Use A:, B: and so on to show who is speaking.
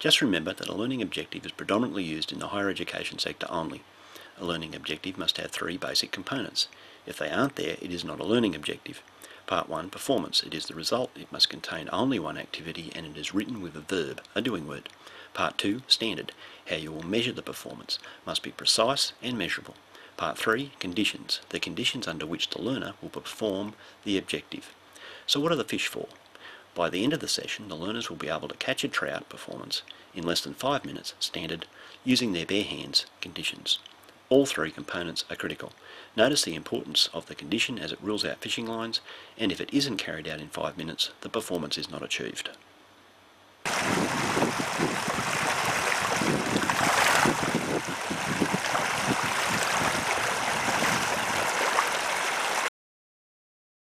A: Just remember that a learning objective is predominantly used in the higher education sector only. A learning objective must have three basic components. If they aren't there, it is not a learning objective. Part 1 Performance. It is the result. It must contain only one activity and it is written with a verb, a doing word. Part 2 Standard. How you will measure the performance must be precise and measurable. Part 3 Conditions. The conditions under which the learner will perform the objective. So what are the fish for? By the end of the session, the learners will be able to catch a trout performance in less than 5 minutes, standard, using their bare hands, conditions. All three components are critical. Notice the importance of the condition as it rules out fishing lines, and if it isn't carried out in 5 minutes, the performance is not achieved.